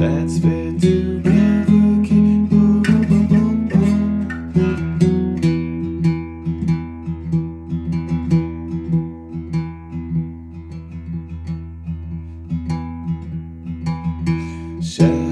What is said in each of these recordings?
Let's been together keep Shall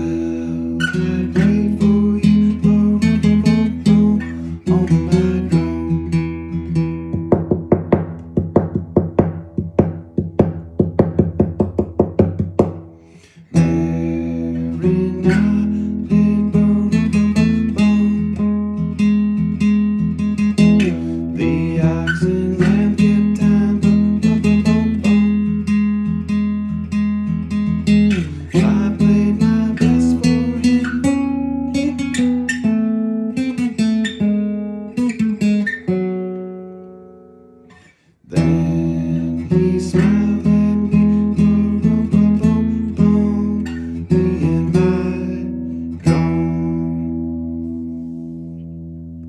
Then.